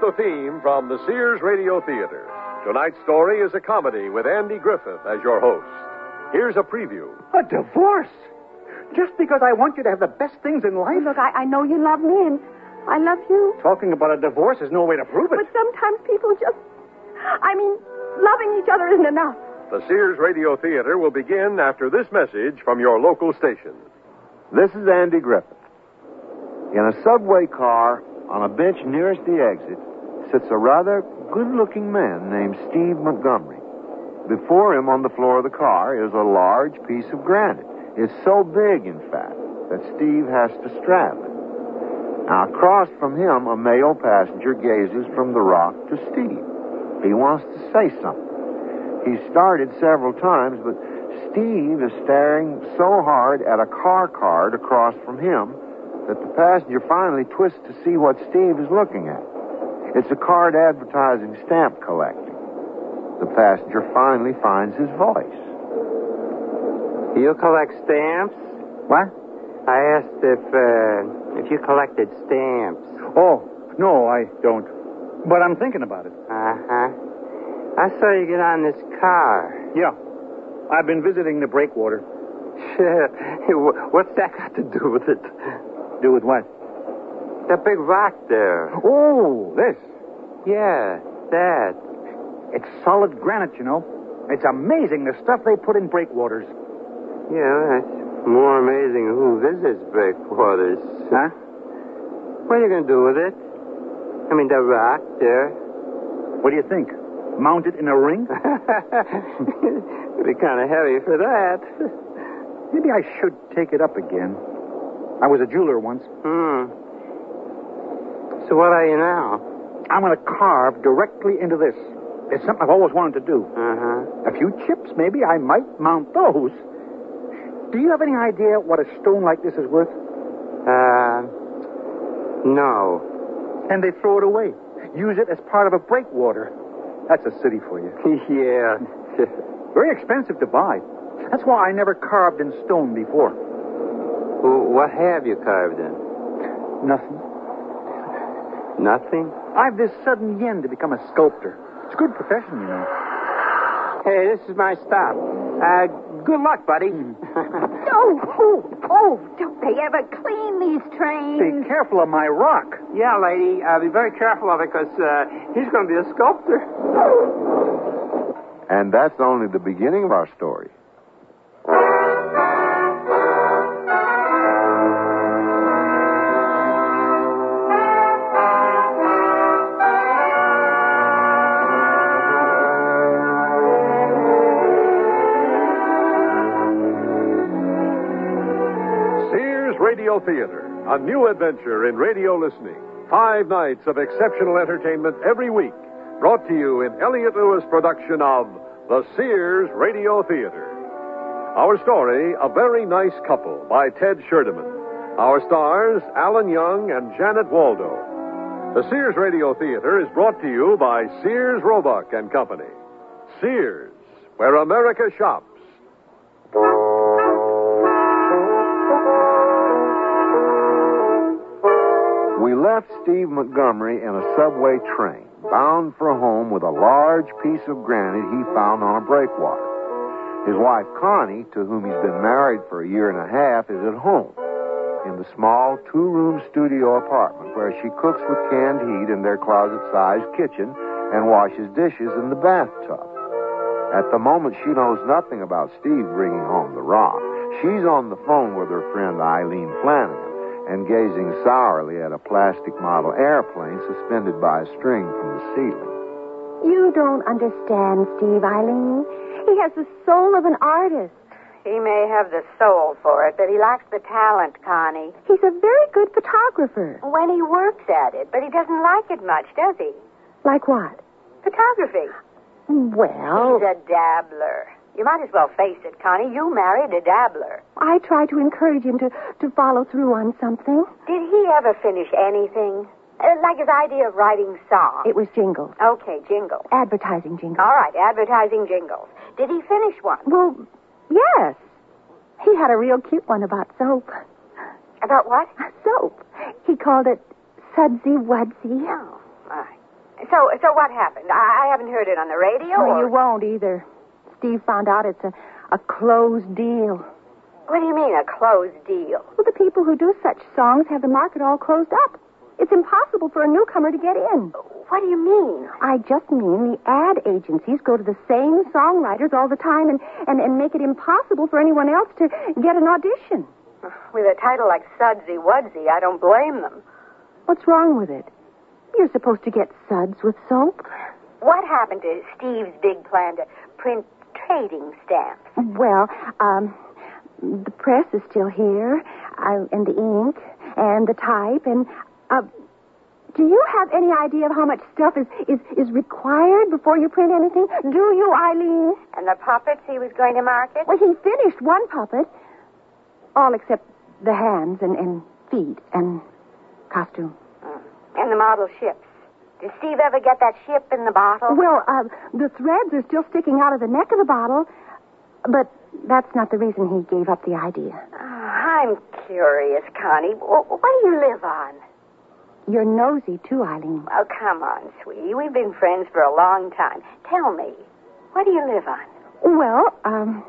the theme from the Sears Radio Theater. Tonight's story is a comedy with Andy Griffith as your host. Here's a preview. A divorce? Just because I want you to have the best things in life? Look, I, I know you love me, and I love you. Talking about a divorce is no way to prove it. But sometimes people just. I mean, loving each other isn't enough. The Sears Radio Theater will begin after this message from your local station. This is Andy Griffith. In a subway car, on a bench nearest the exit, sits a rather good looking man named Steve Montgomery. Before him on the floor of the car is a large piece of granite. It's so big, in fact, that Steve has to strap it. Now, across from him, a male passenger gazes from the rock to Steve. He wants to say something. He's started several times, but Steve is staring so hard at a car card across from him that the passenger finally twists to see what Steve is looking at. It's a card advertising stamp collecting. The passenger finally finds his voice. You collect stamps? What? I asked if uh, if you collected stamps. Oh, no, I don't. But I'm thinking about it. Uh huh. I saw you get on this car. Yeah. I've been visiting the breakwater. What's that got to do with it? Do with what? The big rock there. Oh, this. Yeah, that. It's solid granite, you know. It's amazing the stuff they put in breakwaters. Yeah, that's more amazing who visits breakwaters. Huh? What are you going to do with it? I mean, the rock there. What do you think? Mount it in a ring? It'd be kind of heavy for that. Maybe I should take it up again. I was a jeweler once. Hmm. So what are you now? I'm going to carve directly into this. It's something I've always wanted to do. Uh-huh. A few chips, maybe. I might mount those. Do you have any idea what a stone like this is worth? Uh, no. And they throw it away. Use it as part of a breakwater. That's a city for you. yeah. Very expensive to buy. That's why I never carved in stone before. Wh- what have you carved in? Nothing. Nothing? I've this sudden yen to become a sculptor. It's a good profession, you know. Hey, this is my stop. Uh, good luck, buddy. Oh, oh, oh, don't they ever clean these trains? Be careful of my rock. yeah, lady. Uh, be very careful of it because uh, he's going to be a sculptor. And that's only the beginning of our story. Theater, a new adventure in radio listening. Five nights of exceptional entertainment every week. Brought to you in Elliot Lewis production of The Sears Radio Theater. Our story, A Very Nice Couple by Ted Sherdeman. Our stars, Alan Young and Janet Waldo. The Sears Radio Theater is brought to you by Sears Roebuck and Company. Sears, where America shops. Steve Montgomery in a subway train, bound for home with a large piece of granite he found on a breakwater. His wife, Connie, to whom he's been married for a year and a half, is at home in the small two room studio apartment where she cooks with canned heat in their closet sized kitchen and washes dishes in the bathtub. At the moment, she knows nothing about Steve bringing home the rock. She's on the phone with her friend Eileen Flanagan and gazing sourly at a plastic model airplane suspended by a string from the ceiling. You don't understand, Steve Eileen. He has the soul of an artist. He may have the soul for it, but he lacks the talent, Connie. He's a very good photographer. When he works at it, but he doesn't like it much, does he? Like what? Photography. Well, He's a dabbler. You might as well face it, Connie. You married a dabbler. I try to encourage him to, to follow through on something. Did he ever finish anything? Uh, like his idea of writing songs. It was jingles, Okay, jingles. advertising jingles. All right, advertising jingles. Did he finish one? Well, yes. He had a real cute one about soap. About what? Soap. He called it Sudsy Wudsy. Oh, my. So, so what happened? I, I haven't heard it on the radio. Well, or... you won't either. Steve found out it's a, a closed deal. What do you mean, a closed deal? Well, the people who do such songs have the market all closed up. It's impossible for a newcomer to get in. What do you mean? I just mean the ad agencies go to the same songwriters all the time and, and, and make it impossible for anyone else to get an audition. With a title like Sudsy Wudsy, I don't blame them. What's wrong with it? You're supposed to get suds with soap. What happened to Steve's big plan to print trading stamps? Well, um, the press is still here, uh, and the ink, and the type, and uh, do you have any idea of how much stuff is, is, is required before you print anything? Do you, Eileen? And the puppets he was going to market? Well, he finished one puppet, all except the hands and, and feet and costume. Mm. And the model ships. Did Steve ever get that ship in the bottle? Well, uh, the threads are still sticking out of the neck of the bottle, but that's not the reason he gave up the idea. Oh, I'm curious, Connie. What do you live on? You're nosy, too, Eileen. Oh, come on, sweetie. We've been friends for a long time. Tell me, what do you live on? Well, um,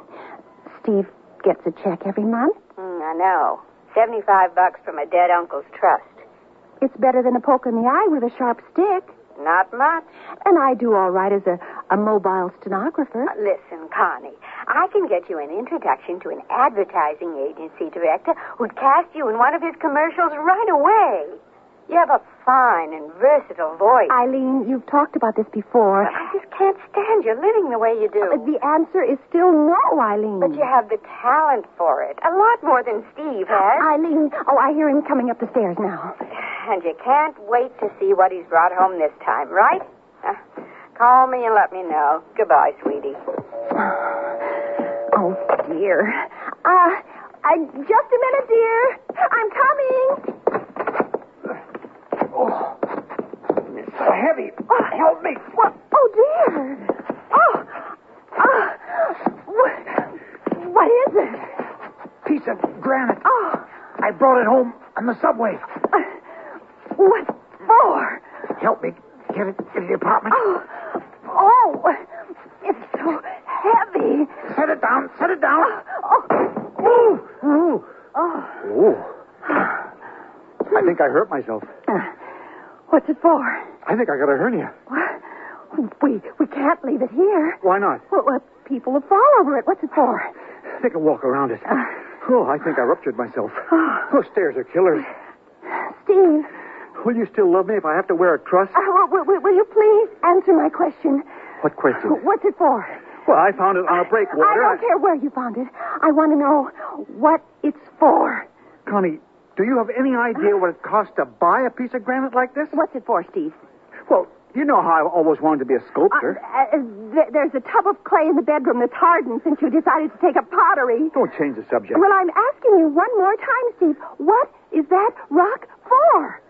Steve gets a check every month. Mm, I know. 75 bucks from a dead uncle's trust. It's better than a poke in the eye with a sharp stick. Not much. And I do all right as a, a mobile stenographer. Uh, listen, Connie, I can get you an introduction to an advertising agency director who'd cast you in one of his commercials right away. You have a fine and versatile voice. Eileen, you've talked about this before. But I just can't stand you living the way you do. Uh, the answer is still no, Eileen. But you have the talent for it. A lot more than Steve has. Eileen, oh, I hear him coming up the stairs now. And you can't wait to see what he's brought home this time, right? Uh, call me and let me know. Goodbye, sweetie. Oh, dear. Uh, uh, just a minute, dear. I'm coming. Oh, it's so heavy. Oh, help me. What? Oh, dear. Oh, oh. What, what is it? Piece of granite. Oh, I brought it home on the subway. uh, what for? Help me get it in the apartment. Oh, oh, it's so heavy. Set it down. Set it down. Oh, Ooh. Ooh. oh. Oh. I think I hurt myself. What's it for? I think I got a hernia. What? We we can't leave it here. Why not? Well, people will fall over it. What's it for? Take a walk around it. Uh, Oh, I think I ruptured myself. Oh. Those stairs are killers. Steve, Will you still love me if I have to wear a truss? uh, will, will, will you please answer my question? What question? What's it for? Well, I found it on a breakwater. I don't care where you found it. I want to know what it's for. Connie, do you have any idea what it costs to buy a piece of granite like this? What's it for, Steve? Well, you know how I've always wanted to be a sculptor. Uh, uh, th- there's a tub of clay in the bedroom that's hardened since you decided to take up pottery. Don't change the subject. Well, I'm asking you one more time, Steve. What is that rock for?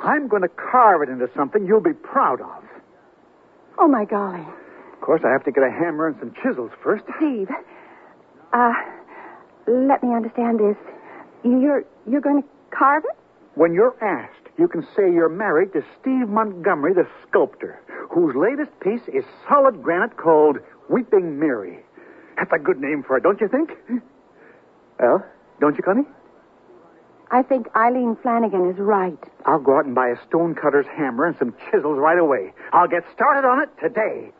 I'm going to carve it into something you'll be proud of. Oh, my golly. Of course, I have to get a hammer and some chisels first. Steve, uh, let me understand this. You're you're going to When you're asked, you can say you're married to Steve Montgomery, the sculptor, whose latest piece is solid granite called Weeping Mary. That's a good name for it, don't you think? Well, don't you, Connie? I think Eileen Flanagan is right. I'll go out and buy a stonecutter's hammer and some chisels right away. I'll get started on it today.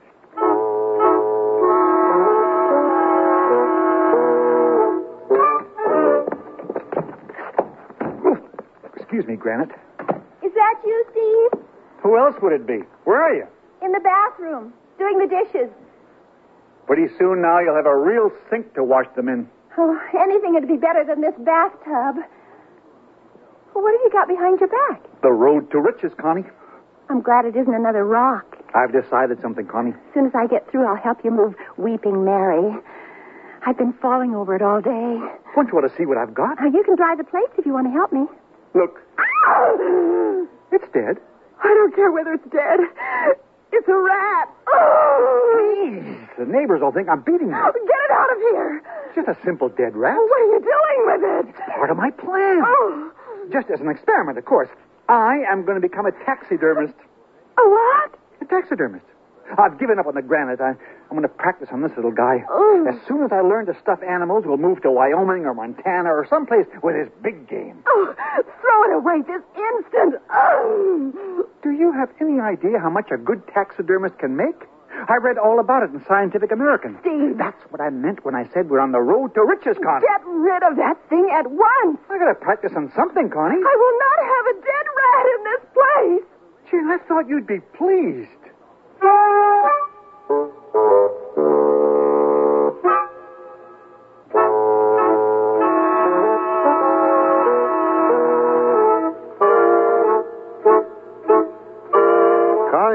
Excuse me, Granite. Is that you, Steve? Who else would it be? Where are you? In the bathroom, doing the dishes. Pretty soon now you'll have a real sink to wash them in. Oh, anything would be better than this bathtub. Well, what have you got behind your back? The road to riches, Connie. I'm glad it isn't another rock. I've decided something, Connie. As soon as I get through, I'll help you move Weeping Mary. I've been falling over it all day. Don't you want to see what I've got? Now, you can dry the plates if you want to help me. Look, it's dead. I don't care whether it's dead. It's a rat. Oh. Please. The neighbors will think I'm beating you. Get it out of here. It's just a simple dead rat. What are you doing with it? Part of my plan. Oh, Just as an experiment, of course. I am going to become a taxidermist. a what? A taxidermist. I've given up on the granite. I, I'm going to practice on this little guy. Oh. As soon as I learn to stuff animals, we'll move to Wyoming or Montana or someplace where there's big game. Oh, throw it away this instant. Oh. Do you have any idea how much a good taxidermist can make? I read all about it in Scientific American. Steve. That's what I meant when I said we're on the road to riches, Connie. Get rid of that thing at once. I gotta practice on something, Connie. I will not have a dead rat in this place. Gee, I thought you'd be pleased.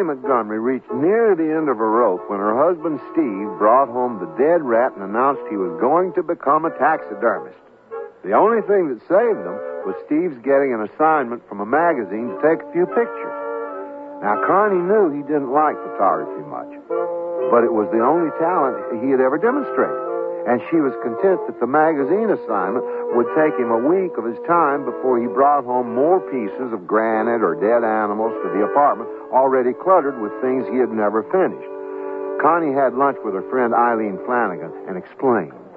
Montgomery reached near the end of her rope when her husband Steve brought home the dead rat and announced he was going to become a taxidermist. The only thing that saved them was Steve's getting an assignment from a magazine to take a few pictures. Now, Connie knew he didn't like photography much, but it was the only talent he had ever demonstrated. And she was content that the magazine assignment would take him a week of his time before he brought home more pieces of granite or dead animals to the apartment already cluttered with things he had never finished. Connie had lunch with her friend Eileen Flanagan and explained.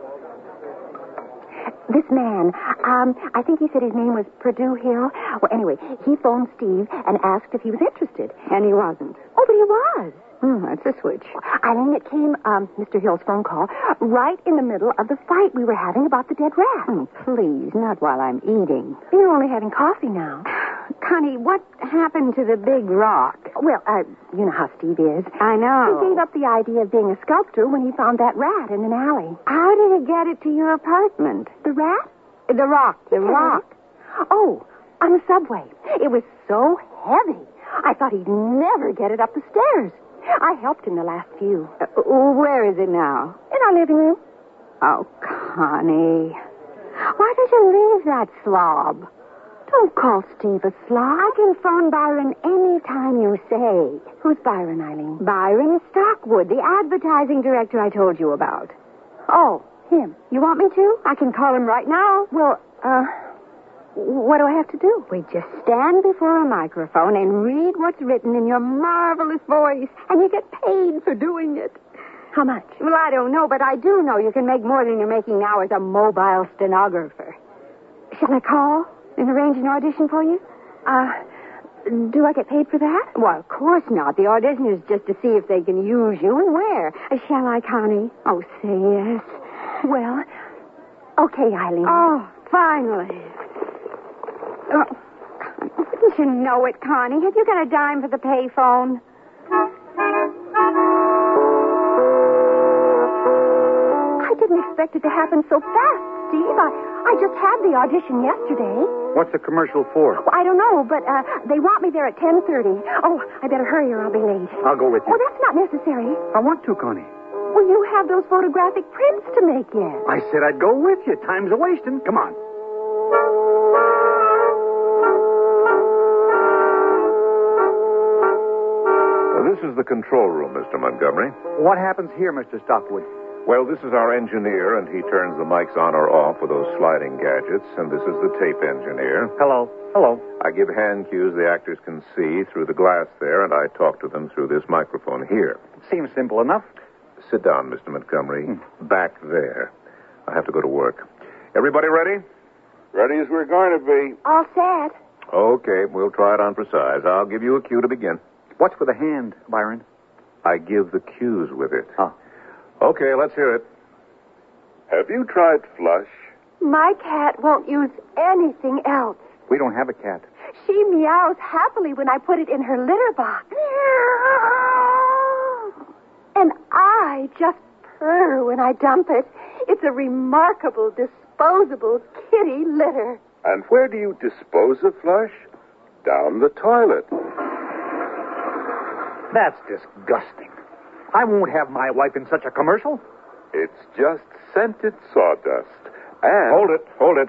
This man, um, I think he said his name was Purdue Hill. Well, anyway, he phoned Steve and asked if he was interested. And he wasn't. Oh, but he was. Hmm, that's a switch. Eileen, it came, um, Mr. Hill's phone call, right in the middle of the fight we were having about the dead rat. Oh, please, not while I'm eating. You're only having coffee now. Connie, what happened to the big rock? Well, uh, you know how Steve is. I know. He gave up the idea of being a sculptor when he found that rat in an alley. How did he get it to your apartment? The rat? The rock. The rock. Oh, on the subway. It was so heavy. I thought he'd never get it up the stairs. I helped him the last few. Uh, where is it now? In our living room. Oh, Connie. Why did you leave that slob? Don't call Steve a slob. I can phone Byron any time you say. Who's Byron, Eileen? Byron Stockwood, the advertising director I told you about. Oh, him. You want me to? I can call him right now. Well, uh, what do I have to do? We just stand before a microphone and read what's written in your marvelous voice, and you get paid for doing it. How much? Well, I don't know, but I do know you can make more than you're making now as a mobile stenographer. Shall I call and arrange an audition for you? Uh, do I get paid for that? Well, of course not. The audition is just to see if they can use you and where. Uh, shall I, Connie? Oh, say yes. Well, okay, Eileen. Oh, finally. Oh, didn't you know it, Connie? Have you got a dime for the payphone? I didn't expect it to happen so fast, Steve. I, I just had the audition yesterday. What's the commercial for? Well, I don't know, but uh, they want me there at 10.30. Oh, I better hurry or I'll be late. I'll go with you. Oh, that's not necessary. I want to, Connie. Well, you have those photographic prints to make yet. I said I'd go with you. Time's a wasting. Come on. This is the control room, Mr. Montgomery. What happens here, Mr. Stockwood? Well, this is our engineer, and he turns the mics on or off with those sliding gadgets, and this is the tape engineer. Hello. Hello. I give hand cues the actors can see through the glass there, and I talk to them through this microphone here. Seems simple enough. Sit down, Mr. Montgomery. Hmm. Back there. I have to go to work. Everybody ready? Ready as we're going to be. All set. Okay, we'll try it on for size. I'll give you a cue to begin. What's with the hand, Byron? I give the cues with it. Oh. Okay, let's hear it. Have you tried flush? My cat won't use anything else. We don't have a cat. She meows happily when I put it in her litter box. And I just purr when I dump it. It's a remarkable, disposable kitty litter. And where do you dispose of flush? Down the toilet. That's disgusting. I won't have my wife in such a commercial. It's just scented sawdust. And Hold it, hold it.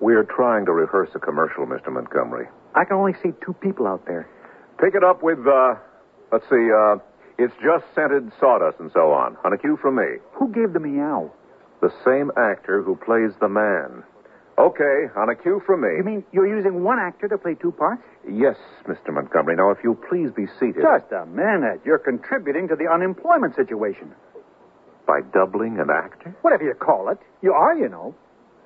We're trying to rehearse a commercial, Mr. Montgomery. I can only see two people out there. Pick it up with, uh, let's see, uh, it's just scented sawdust and so on. On a cue from me. Who gave the meow? The same actor who plays the man. Okay, on a cue from me. You mean you're using one actor to play two parts? Yes, Mr. Montgomery. Now, if you please be seated. Just a minute. You're contributing to the unemployment situation. By doubling an actor? Whatever you call it. You are, you know.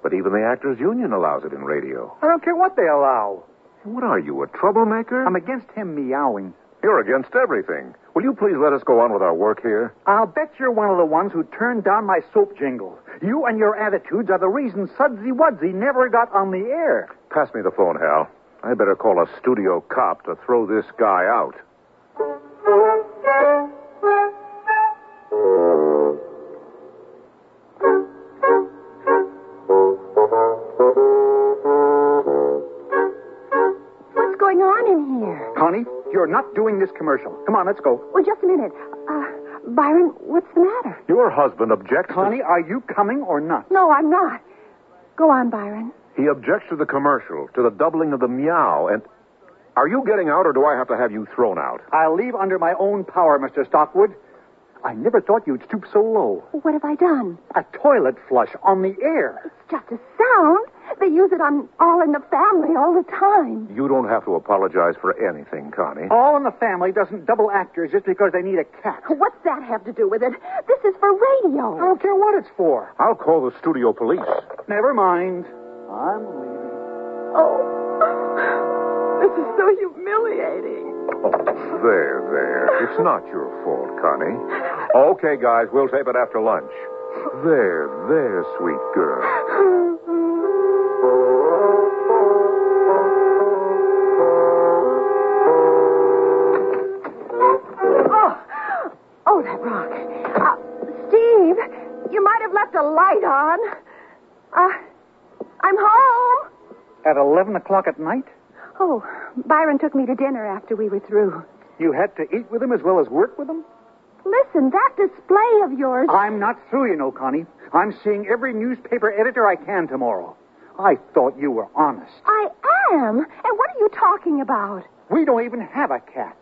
But even the Actors Union allows it in radio. I don't care what they allow. What are you, a troublemaker? I'm against him meowing. You're against everything. Will you please let us go on with our work here? I'll bet you're one of the ones who turned down my soap jingle. You and your attitudes are the reason Sudsy Wudsy never got on the air. Pass me the phone, Hal. I better call a studio cop to throw this guy out. You're doing this commercial. Come on, let's go. Well, just a minute. Uh, Byron, what's the matter? Your husband objects. to- Connie, are you coming or not? No, I'm not. Go on, Byron. He objects to the commercial, to the doubling of the meow, and. Are you getting out, or do I have to have you thrown out? I'll leave under my own power, Mr. Stockwood. I never thought you'd stoop so low. What have I done? A toilet flush on the air. It's just a sound. They use it on All in the Family all the time. You don't have to apologize for anything, Connie. All in the family doesn't double actors just because they need a cat. What's that have to do with it? This is for radio. I don't care what it's for. I'll call the studio police. Never mind. I'm leaving. Oh, this is so humiliating. Oh, there, there. It's not your fault, Connie. Okay, guys, we'll tape it after lunch. There, there, sweet girl. light on. Uh, I'm home. At 11 o'clock at night? Oh, Byron took me to dinner after we were through. You had to eat with him as well as work with him? Listen, that display of yours. I'm not through, you know, Connie. I'm seeing every newspaper editor I can tomorrow. I thought you were honest. I am. And what are you talking about? We don't even have a cat.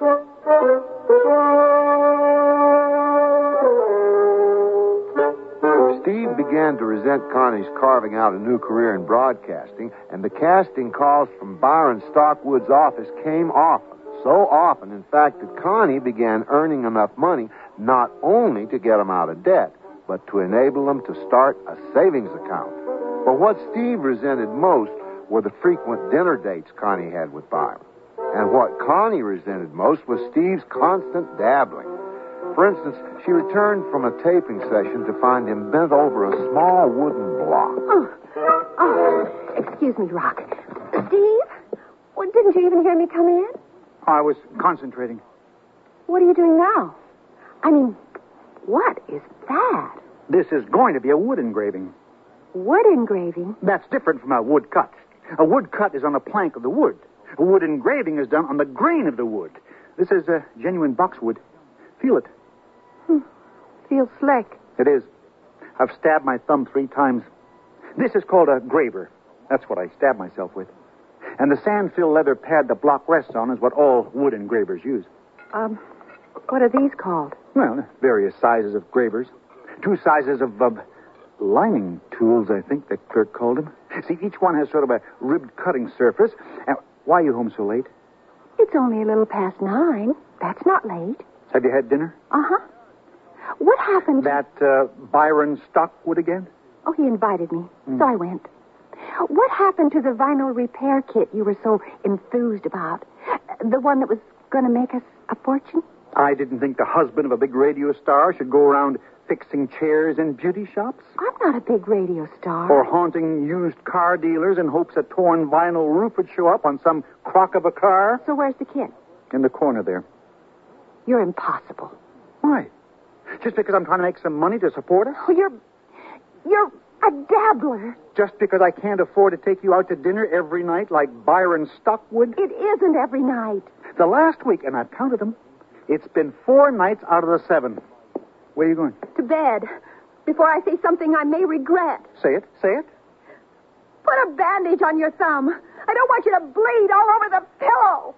began to resent Connie's carving out a new career in broadcasting, and the casting calls from Byron Stockwood's office came often. So often, in fact, that Connie began earning enough money not only to get him out of debt, but to enable him to start a savings account. But what Steve resented most were the frequent dinner dates Connie had with Byron. And what Connie resented most was Steve's constant dabbling. For instance, she returned from a taping session to find him bent over a small wooden block. Oh, oh excuse me, Rock. Steve? Well, didn't you even hear me come in? I was concentrating. What are you doing now? I mean, what is that? This is going to be a wood engraving. Wood engraving? That's different from a wood cut. A wood cut is on a plank of the wood. A wood engraving is done on the grain of the wood. This is a genuine boxwood. Feel it. Feels slick. It is. I've stabbed my thumb three times. This is called a graver. That's what I stab myself with. And the sand-filled leather pad the block rests on is what all wood engravers use. Um, what are these called? Well, various sizes of gravers. Two sizes of uh, lining tools, I think the clerk called them. See, each one has sort of a ribbed cutting surface. And why are you home so late? It's only a little past nine. That's not late. Have you had dinner? Uh huh. What happened? That uh, Byron Stockwood again? Oh, he invited me, so I went. What happened to the vinyl repair kit you were so enthused about? The one that was going to make us a fortune? I didn't think the husband of a big radio star should go around fixing chairs in beauty shops I'm not a big radio star. or haunting used car dealers in hopes a torn vinyl roof would show up on some crock of a car So where's the kit? in the corner there. You're impossible. Why? Just because I'm trying to make some money to support us? Oh, you're you're a dabbler. Just because I can't afford to take you out to dinner every night like Byron Stockwood? It isn't every night. The last week, and I've counted them, it's been four nights out of the seven. Where are you going? To bed. Before I say something I may regret. Say it. Say it. Put a bandage on your thumb. I don't want you to bleed all over the pillow.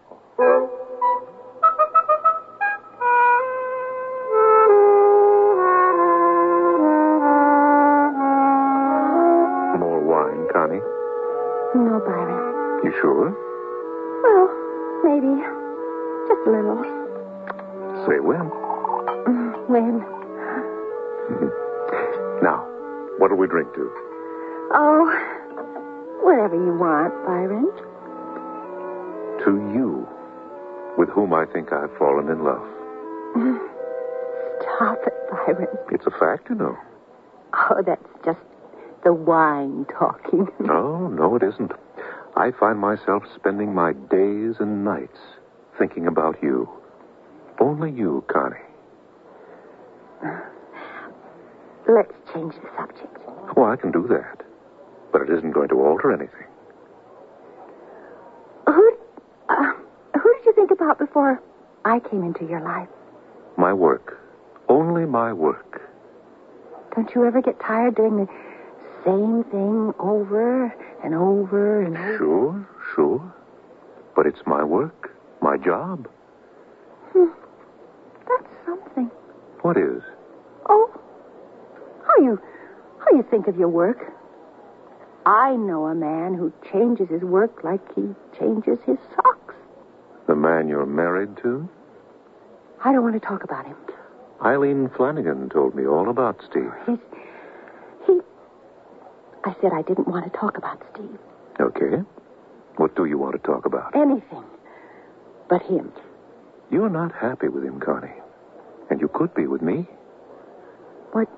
You sure? Well, maybe. Just a little. Say when. Mm, when? Now, what'll we drink to? Oh, whatever you want, Byron. To you, with whom I think I've fallen in love. Stop it, Byron. It's a fact, you know. Oh, that's the wine talking. No, no, it isn't. I find myself spending my days and nights thinking about you. Only you, Connie. Let's change the subject. Oh, I can do that. But it isn't going to alter anything. Who, uh, who did you think about before I came into your life? My work. Only my work. Don't you ever get tired doing the same thing over and over and over? Sure, sure. But it's my work, my job. Hmm. That's something. What is? Oh, how you, how you think of your work? I know a man who changes his work like he changes his socks. The man you're married to? I don't want to talk about him. Eileen Flanagan told me all about Steve. He's, he. I said I didn't want to talk about Steve. Okay. What do you want to talk about? Anything, but him. You're not happy with him, Connie. And you could be with me. What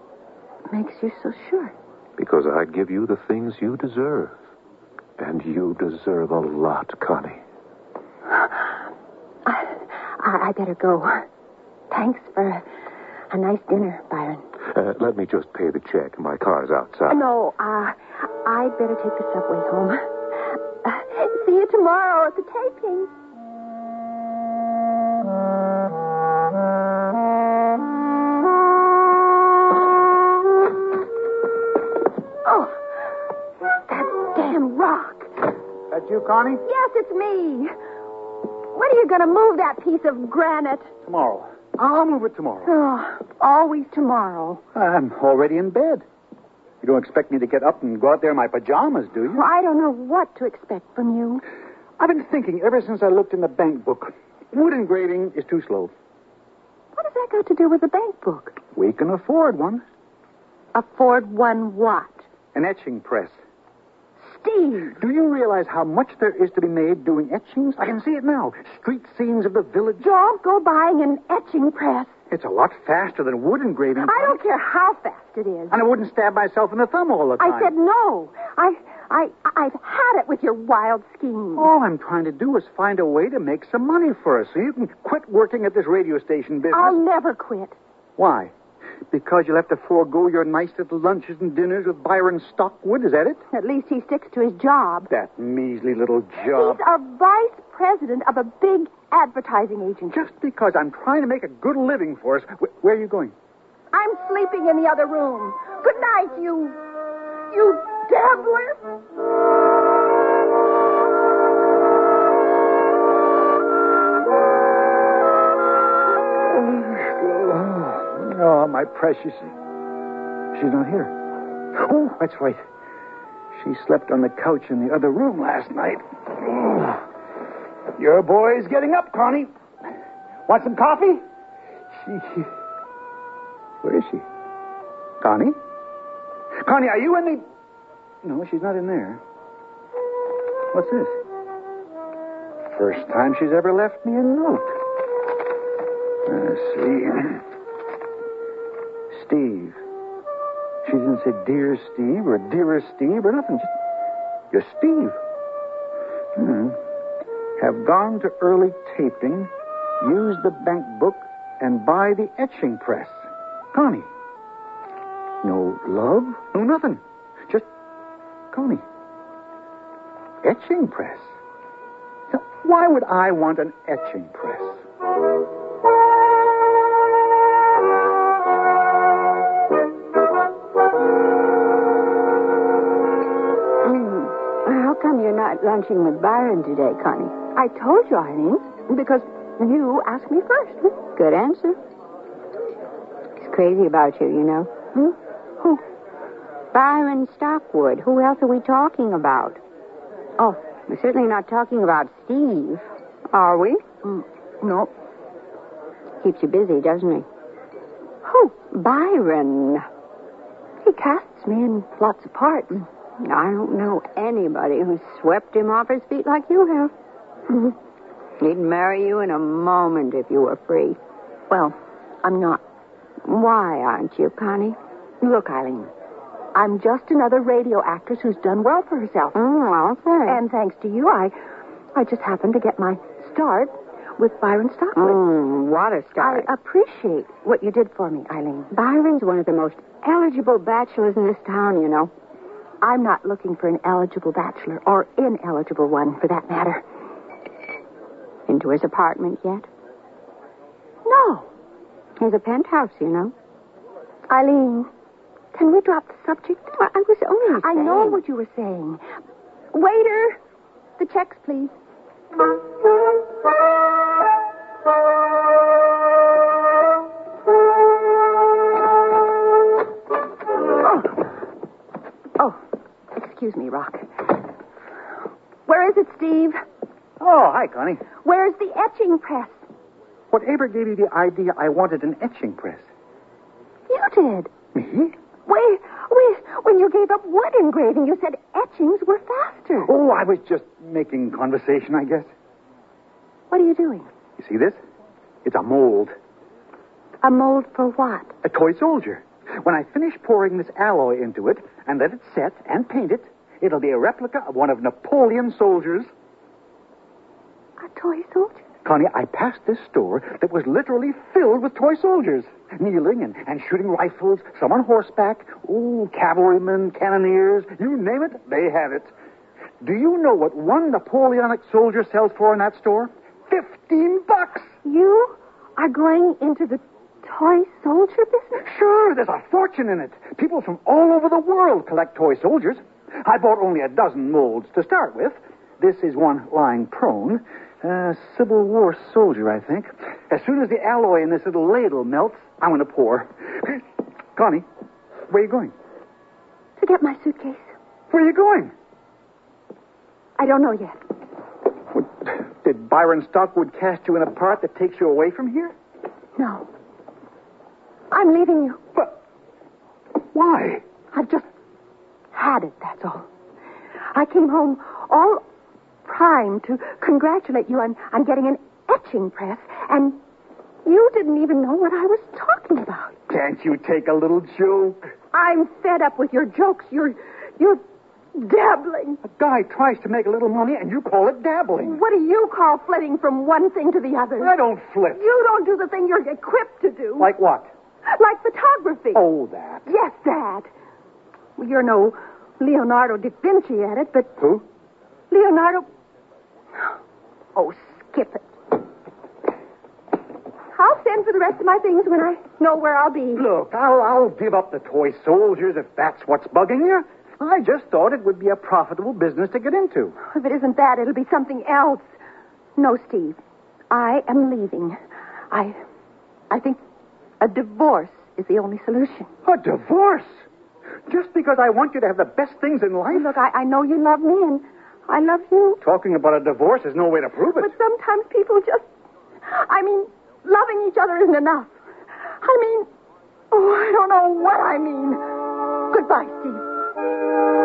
makes you so sure? Because I'd give you the things you deserve. And you deserve a lot, Connie. I, I, I better go. Thanks for a nice dinner, Byron. Uh, let me just pay the check. My car's outside. No, uh, I'd better take the subway home. Uh, see you tomorrow at the taping. Oh, that damn rock. That you, Connie? Yes, it's me. When are you going to move that piece of granite? Tomorrow. I'll move it tomorrow. Oh, always tomorrow. I'm already in bed. You don't expect me to get up and go out there in my pajamas, do you? Well, I don't know what to expect from you. I've been thinking ever since I looked in the bank book. Wood engraving is too slow. What has that got to do with the bank book? We can afford one. Afford one what? An etching press. Steve. Do you realize how much there is to be made doing etchings? I can see it now. Street scenes of the village. Don't go buying an etching press. It's a lot faster than wood engraving. I don't care how fast it is. And I wouldn't stab myself in the thumb all the time. I said no. I, I, I've had it with your wild schemes. All I'm trying to do is find a way to make some money for us so you can quit working at this radio station business. I'll never quit. Why? Because you'll have to forego your nice little lunches and dinners with Byron Stockwood, is that it? At least he sticks to his job. That measly little job. He's a vice president of a big advertising agency. Just because I'm trying to make a good living for us. Wh- where are you going? I'm sleeping in the other room. Good night, you. You dabbler. Oh, oh, my precious. She's not here. Oh, that's right. She slept on the couch in the other room last night. Your boy's getting up, Connie. Want some coffee? She. Where is she? Connie? Connie, are you in the. No, she's not in there. What's this? First time she's ever left me a note. Let's see. Steve. She didn't say dear Steve or dearest Steve or nothing. Just, just Steve. Hmm. Have gone to early taping, use the bank book, and buy the etching press. Connie. No love, no nothing. Just Connie. Etching press. Now, why would I want an etching press? How come you're not lunching with Byron today, Connie? I told you, Eileen, because you asked me first. Good answer. He's crazy about you, you know. Hmm? Who? Byron Stockwood. Who else are we talking about? Oh, We're certainly not talking about Steve, are we? Mm, no. Keeps you busy, doesn't he? Oh, Byron. He casts me in lots of parts. I don't know anybody who's swept him off his feet like you have. He'd marry you in a moment if you were free. Well, I'm not. Why aren't you, Connie? Look, Eileen, I'm just another radio actress who's done well for herself. Oh, okay. And thanks to you, I, I just happened to get my start with Byron Stockwood. Mm, what a start. I appreciate what you did for me, Eileen. Byron's one of the most eligible bachelors in this town, you know. I'm not looking for an eligible bachelor, or ineligible one, for that matter. Into his apartment yet? No. He's a penthouse, you know. Eileen, can we drop the subject? Well, I was only I know what you were saying. Waiter, the checks, please. Oh. Oh, excuse me, Rock. Where is it, Steve? Oh, hi, Connie. Where's the etching press? What Whatever gave you the idea I wanted an etching press? You did. Me? Wait, wait. When you gave up wood engraving, you said etchings were faster. Oh, I was just making conversation, I guess. What are you doing? You see this? It's a mold. A mold for what? A toy soldier. When I finish pouring this alloy into it and let it set and paint it, it'll be a replica of one of Napoleon's soldiers. Toy soldier? Connie, I passed this store that was literally filled with toy soldiers, kneeling and, and shooting rifles, some on horseback, ooh, cavalrymen, cannoneers, you name it, they have it. Do you know what one Napoleonic soldier sells for in that store? Fifteen bucks! You are going into the toy soldier business? Sure, there's a fortune in it. People from all over the world collect toy soldiers. I bought only a dozen molds to start with. This is one lying prone. Uh, Civil War soldier, I think. As soon as the alloy in this little ladle melts, I'm going to pour. Connie, where are you going? To get my suitcase. Where are you going? I don't know yet. What, did Byron Stockwood cast you in a part that takes you away from here? No. I'm leaving you. But why? I've just had it, that's all. I came home all primed to congratulate you on, on getting an etching press, and you didn't even know what I was talking about. Can't you take a little joke? I'm fed up with your jokes. You're, you're dabbling. A guy tries to make a little money and you call it dabbling. What do you call flitting from one thing to the other? I don't flip. You don't do the thing you're equipped to do. Like what? Like photography. Oh, that. Yes, that. Well, you're no Leonardo da Vinci at it, but Who? Leonardo. Oh, skip it. I'll send for the rest of my things when I know where I'll be. Look, I'll, I'll give up the toy soldiers if that's what's bugging you. I just thought it would be a profitable business to get into. Oh, if it isn't that, it'll be something else. No, Steve. I am leaving. I. I think a divorce is the only solution. A divorce? Just because I want you to have the best things in life? Look, I, I know you love me, and I love you. Talking about a divorce is no way to prove it. But sometimes people just. I mean, loving each other isn't enough. I mean, oh, I don't know what I mean. Goodbye, Steve.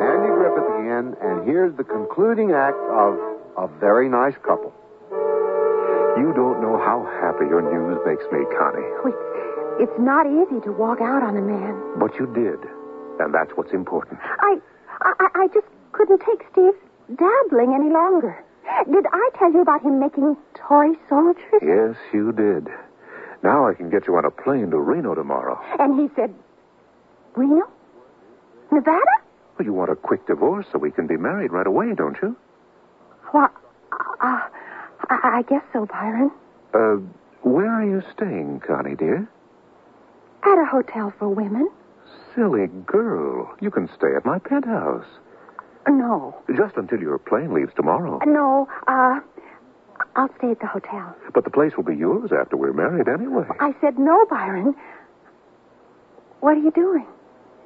Andy Griffith again, and here's the concluding act of A Very Nice Couple. You don't know how happy your news makes me, Connie. Oh, it's, it's not easy to walk out on a man. But you did. And that's what's important. I, I, I just couldn't take Steve's dabbling any longer. Did I tell you about him making toy soldiers? Yes, you did. Now I can get you on a plane to Reno tomorrow. And he said, Reno? Nevada? Well, you want a quick divorce so we can be married right away, don't you? Well, uh, I, I guess so, Byron. Uh, where are you staying, Connie, dear? At a hotel for women? Silly girl. You can stay at my penthouse. No. Just until your plane leaves tomorrow. No, uh, I'll stay at the hotel. But the place will be yours after we're married anyway. I said no, Byron. What are you doing?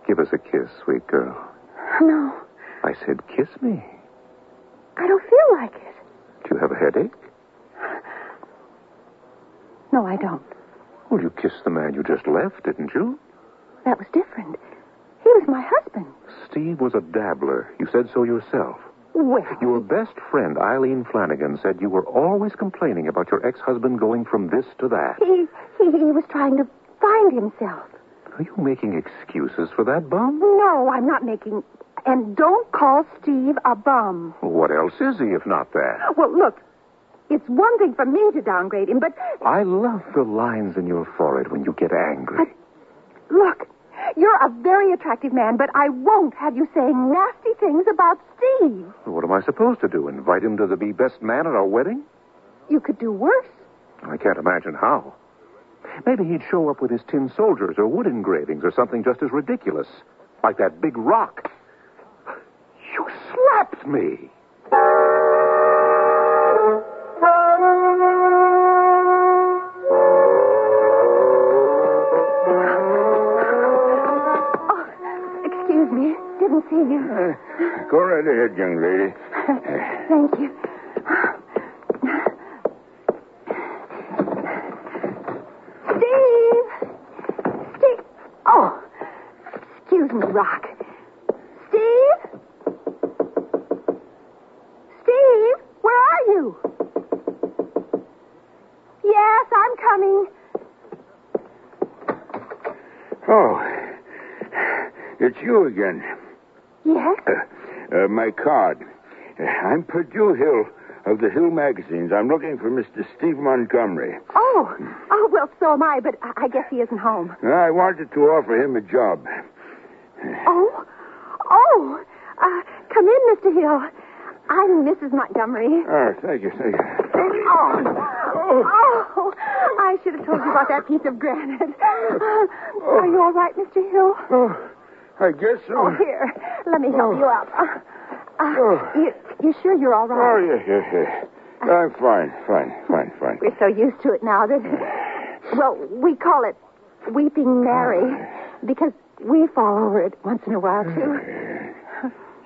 Give us a kiss, sweet girl. No, I said, kiss me. I don't feel like it. Do you have a headache? No, I don't. Well, you kissed the man you just left, didn't you? That was different. He was my husband. Steve was a dabbler. You said so yourself. Well, Your best friend, Eileen Flanagan, said you were always complaining about your ex-husband going from this to that. he, he he was trying to find himself. Are you making excuses for that bum? No, I'm not making. And don't call Steve a bum. What else is he if not that? Well, look, it's one thing for me to downgrade him, but I love the lines in your forehead when you get angry. But look, you're a very attractive man, but I won't have you saying nasty things about Steve. What am I supposed to do? Invite him to the be best man at our wedding? You could do worse. I can't imagine how. Maybe he'd show up with his tin soldiers or wood engravings or something just as ridiculous. Like that big rock. You slapped me. See you. Go right ahead, young lady. Thank you. Steve! Steve! Oh, excuse me, Rock. Steve? Steve, where are you? Yes, I'm coming. Oh, it's you again. Uh, my card. I'm Purdue Hill of the Hill magazines. I'm looking for Mr. Steve Montgomery. Oh, oh, well, so am I, but I guess he isn't home. I wanted to offer him a job. Oh, oh, uh, come in, Mr. Hill. I'm Mrs. Montgomery. Oh, thank you, thank you. Oh, oh, I should have told you about that piece of granite. Uh, are you all right, Mr. Hill? Oh, I guess so. Oh, here, let me help you up. Uh, uh, you, you sure you're all right? Oh, yeah, yeah, yeah. I'm fine, fine, fine, fine. We're so used to it now that, well, we call it weeping Mary because we fall over it once in a while too.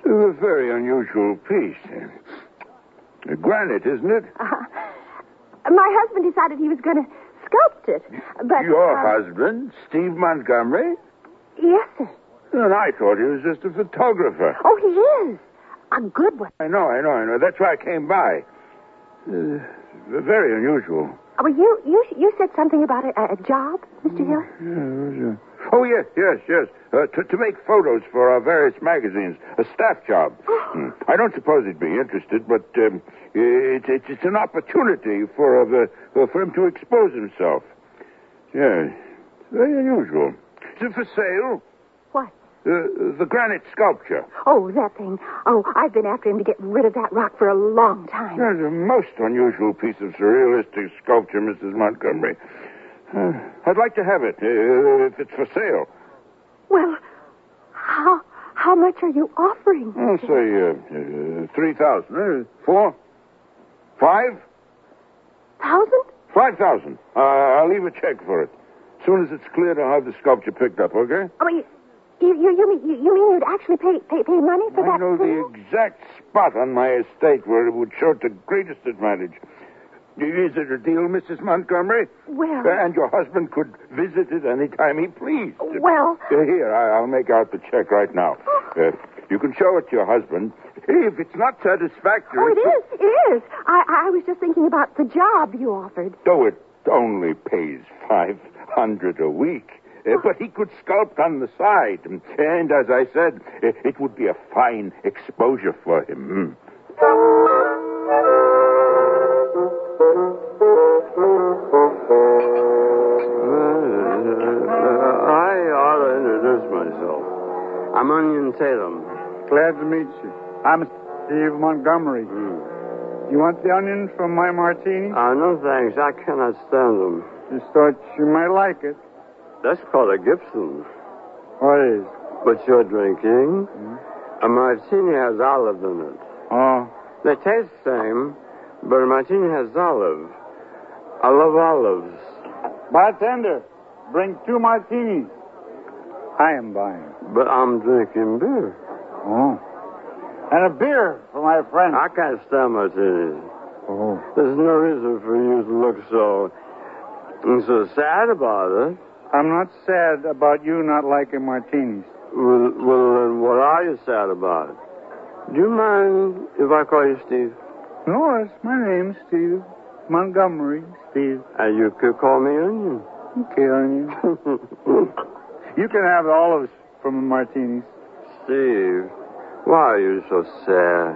It's a very unusual piece. Uh, granite, isn't it? My husband decided he was going to sculpt it, but Your uh, husband, Steve Montgomery? Yes, sir. And I thought he was just a photographer. Oh, he is a good one. I know, I know, I know. That's why I came by. Uh, very unusual. Oh, you you you said something about a, a job, Mr. Hill. Yeah, it uh, Oh, yes, yes, yes. Uh, to, to make photos for our various magazines. A staff job. Hmm. I don't suppose he'd be interested, but um, it's, it's, it's an opportunity for, uh, for him to expose himself. Yes. Very unusual. Is it for sale? Uh, the granite sculpture. Oh, that thing. Oh, I've been after him to get rid of that rock for a long time. That's a most unusual piece of surrealistic sculpture, Mrs. Montgomery. Uh, I'd like to have it, uh, if it's for sale. Well, how how much are you offering? I'll say uh, uh, 3000 uh, Four? Five? Thousand? Five thousand. Uh, I'll leave a check for it. As soon as it's cleared, I'll have the sculpture picked up, okay? I mean, you you you mean you, mean you'd actually pay pay, pay money for I that? know thing? the exact spot on my estate where it would show to greatest advantage. Is it a deal, Mrs. Montgomery? Well, Uh, and your husband could visit it any time he pleased. well, Uh, here, I, I'll make out the check right now. Uh, you can show it to your husband. If it's not satisfactory. oh, it is, it is. I I was just thinking about the job you offered. Though it only pays five hundred a week. Uh, but he could sculpt on the side. And as I said, uh, it would be a fine exposure for him. I ought to introduce myself. I'm Onion Tatum. Glad to meet you. I'm Steve Montgomery. You want the onions from my martini? Uh, no thanks. I cannot stand them. Just thought you might like it. That's called a Gibson. What is? What you're drinking? Hmm? A martini has olive in it. Oh, They taste the same, but a martini has olive. I love olives. Bartender, bring two martinis. I am buying. But I'm drinking beer. Oh. And a beer for my friend. I can't stand martinis. Oh. There's no reason for you to look so so sad about it. I'm not sad about you not liking martinis. Well, well, then what are you sad about? Do you mind if I call you Steve? No, it's my name, Steve. Montgomery, Steve. And you could call me Onion. Okay, onion. You can have the olives from the martinis. Steve, why are you so sad?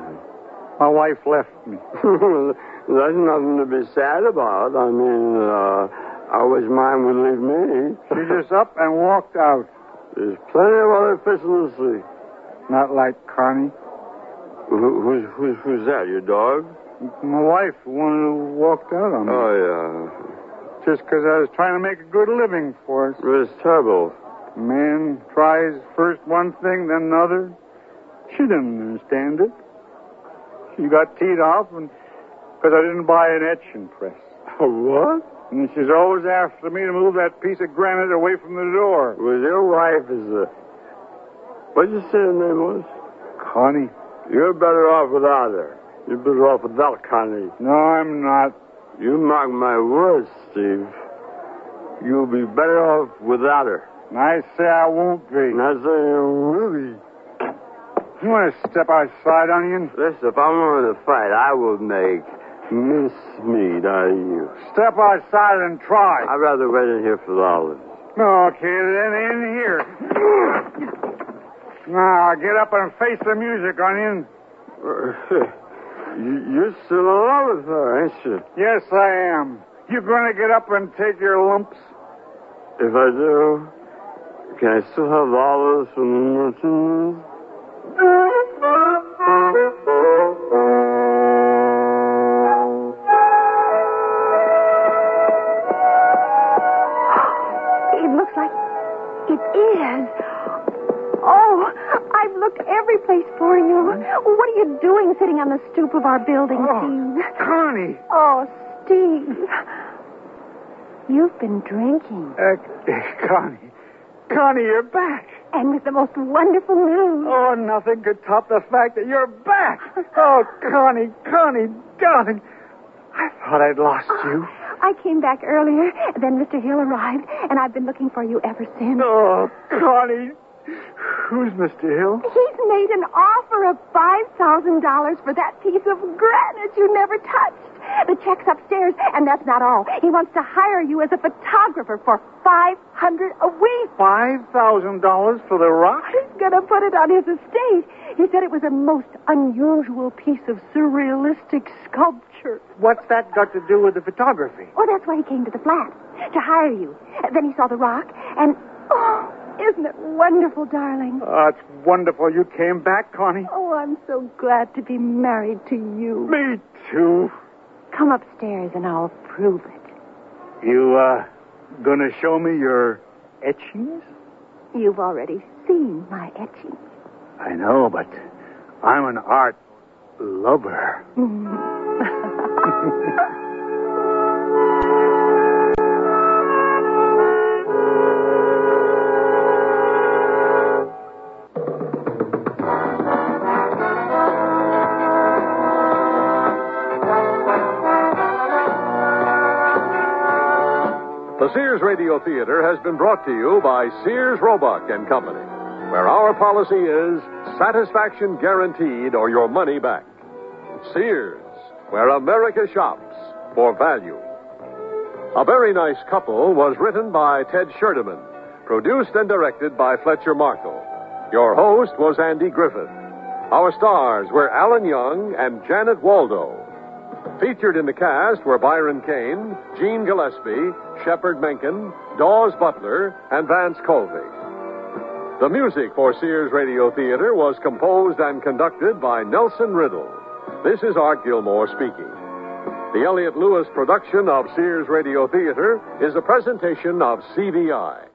My wife left me. There's nothing to be sad about. I mean, uh, I wish mine would leave me. She just up and walked out. There's plenty of other fish in the sea. Not like Connie. Who, who's, who's, who's that? Your dog? My wife, the one who walked out on me. Oh, yeah. Just because I was trying to make a good living for us. It was terrible. A man tries first one thing, then another. She didn't understand it. She got teed off and because I didn't buy an etching press. what? And she's always after me to move that piece of granite away from the door. Well, your wife is a. What'd you say her name was? Connie. You're better off without her. You're better off without Connie. No, I'm not. You mark my words, Steve. You'll be better off without her. And I say I won't be. And I say you will be. You want to step outside, Onion? Listen, if I'm willing to fight, I will make mincemeat out uh, of you. Step outside and try. I'd rather wait in here for the olives. No, okay, then in here. Now, get up and face the music, Onion. you, you're still with her, ain't you? Yes, I am. You going to get up and take your lumps? If I do, can I still have olives from the martinis? Is. Oh, I've looked every place for you. What are you doing sitting on the stoop of our building, Oh, Steve? Connie. Oh, Steve. You've been drinking. Uh, Connie. Connie, you're back. And with the most wonderful news. Oh, nothing could top the fact that you're back. Oh, Connie, Connie, darling. I thought I'd lost you. I came back earlier, then Mr. Hill arrived, and I've been looking for you ever since. Oh, Connie. Who's Mr. Hill? He's made an offer of $5,000 for that piece of granite you never touched. The check's upstairs, and that's not all. He wants to hire you as a photographer for 500 a week. $5,000 for the rock? He's going to put it on his estate. He said it was a most unusual piece of surrealistic sculpture. What's that got to do with the photography? Oh, that's why he came to the flat, to hire you. Then he saw the rock, and, oh, isn't it wonderful, darling? Oh, it's wonderful you came back, Connie. Oh, I'm so glad to be married to you. Me too. Come upstairs and I'll prove it. You, uh, gonna show me your etchings? You've already seen my etchings. I know, but I'm an art lover. Sears Radio Theater has been brought to you by Sears Roebuck and Company, where our policy is satisfaction guaranteed or your money back. Sears, where America shops for value. A Very Nice Couple was written by Ted Sherdeman, produced and directed by Fletcher Markle. Your host was Andy Griffith. Our stars were Alan Young and Janet Waldo. Featured in the cast were Byron Kane, Gene Gillespie, Shepard Menken, Daws Butler, and Vance Colby. The music for Sears Radio Theater was composed and conducted by Nelson Riddle. This is Art Gilmore speaking. The Elliott Lewis production of Sears Radio Theater is a presentation of CVI.